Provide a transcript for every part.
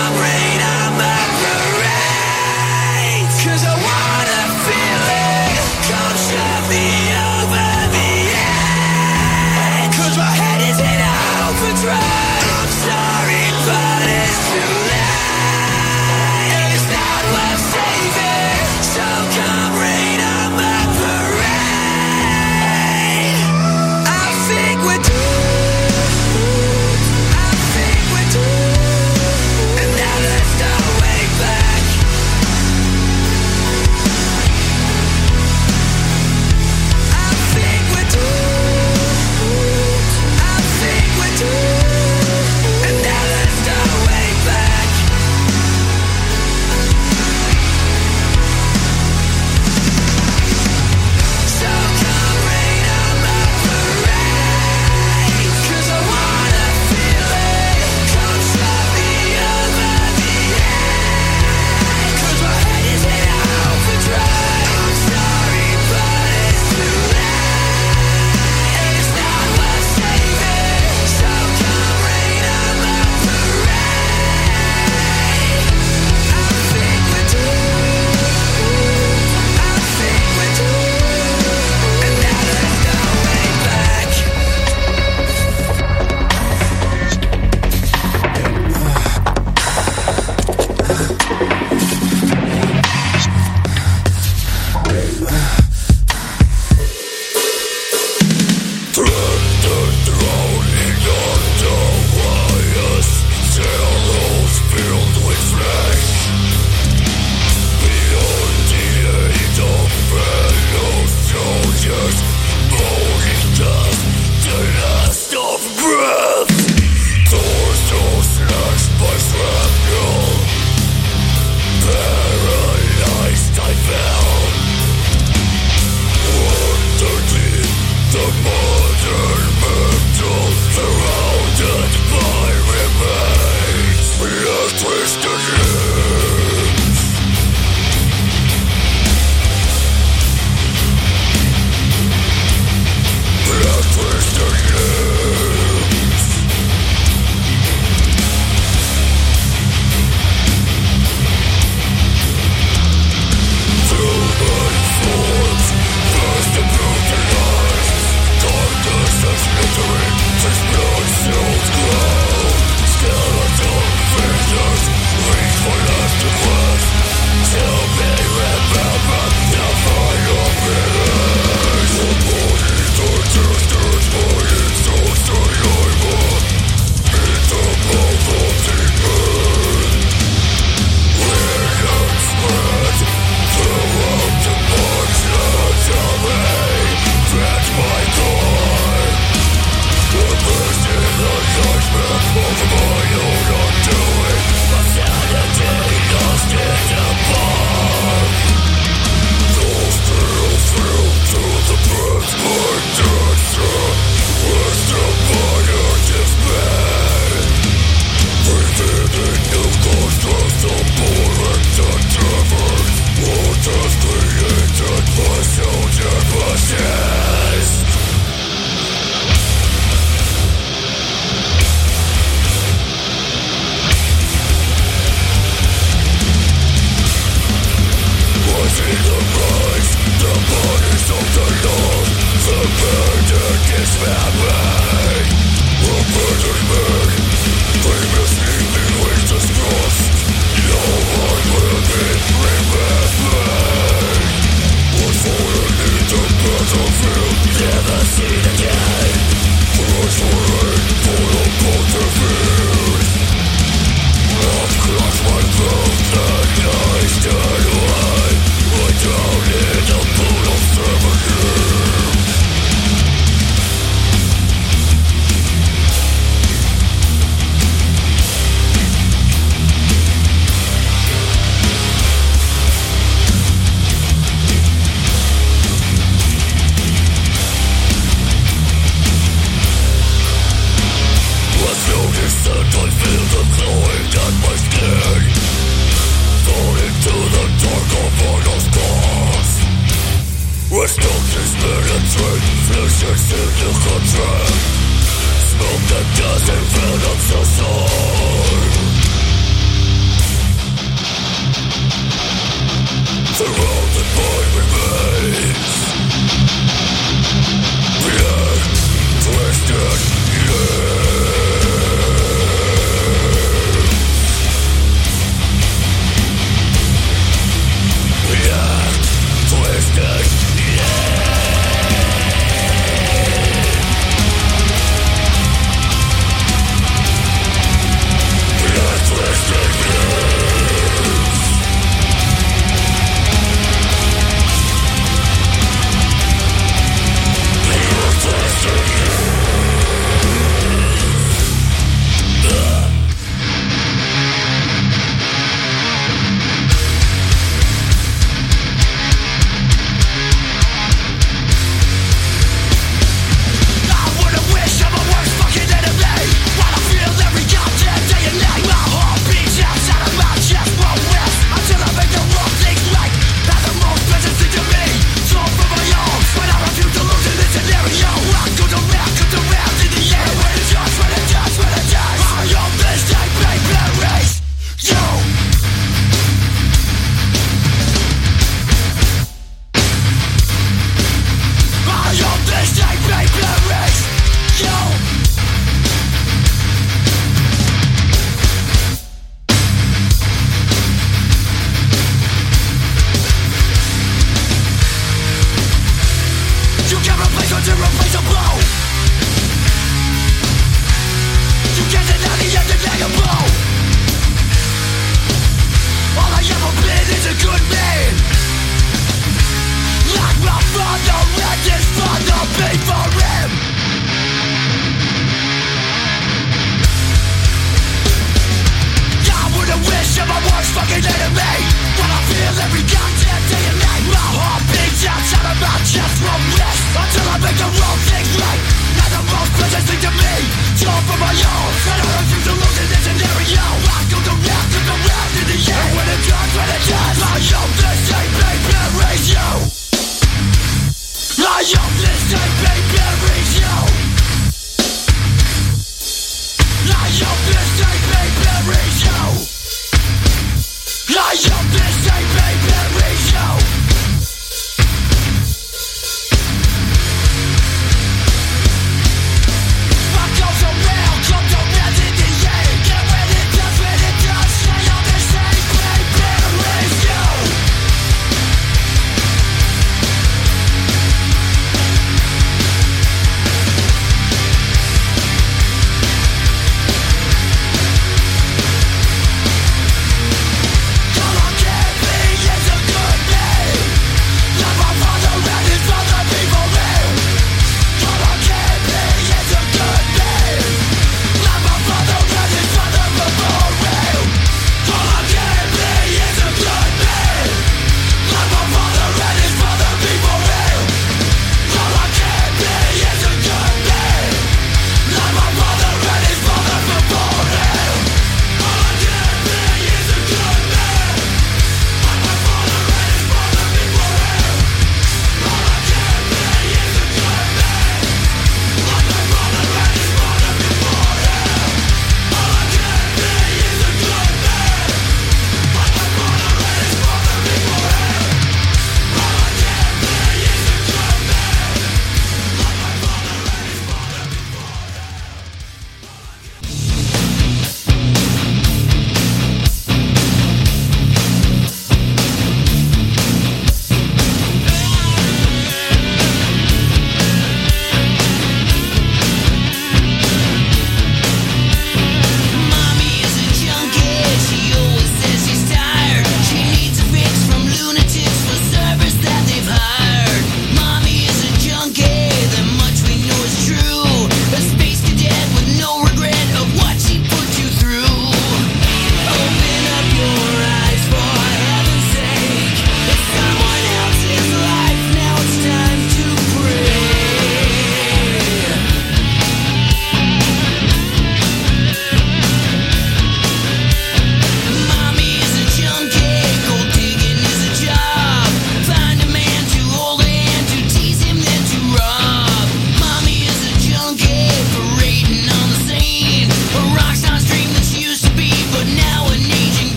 come rain Abandoned is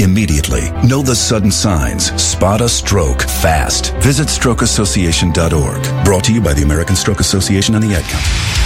immediately. Know the sudden signs. Spot a stroke fast. Visit strokeassociation.org. Brought to you by the American Stroke Association and the Ad Council.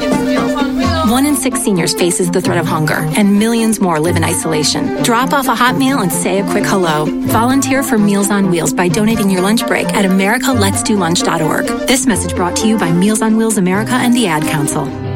One in six seniors faces the threat of hunger, and millions more live in isolation. Drop off a hot meal and say a quick hello. Volunteer for Meals on Wheels by donating your lunch break at americaletsdolunch.org. This message brought to you by Meals on Wheels America and the Ad Council.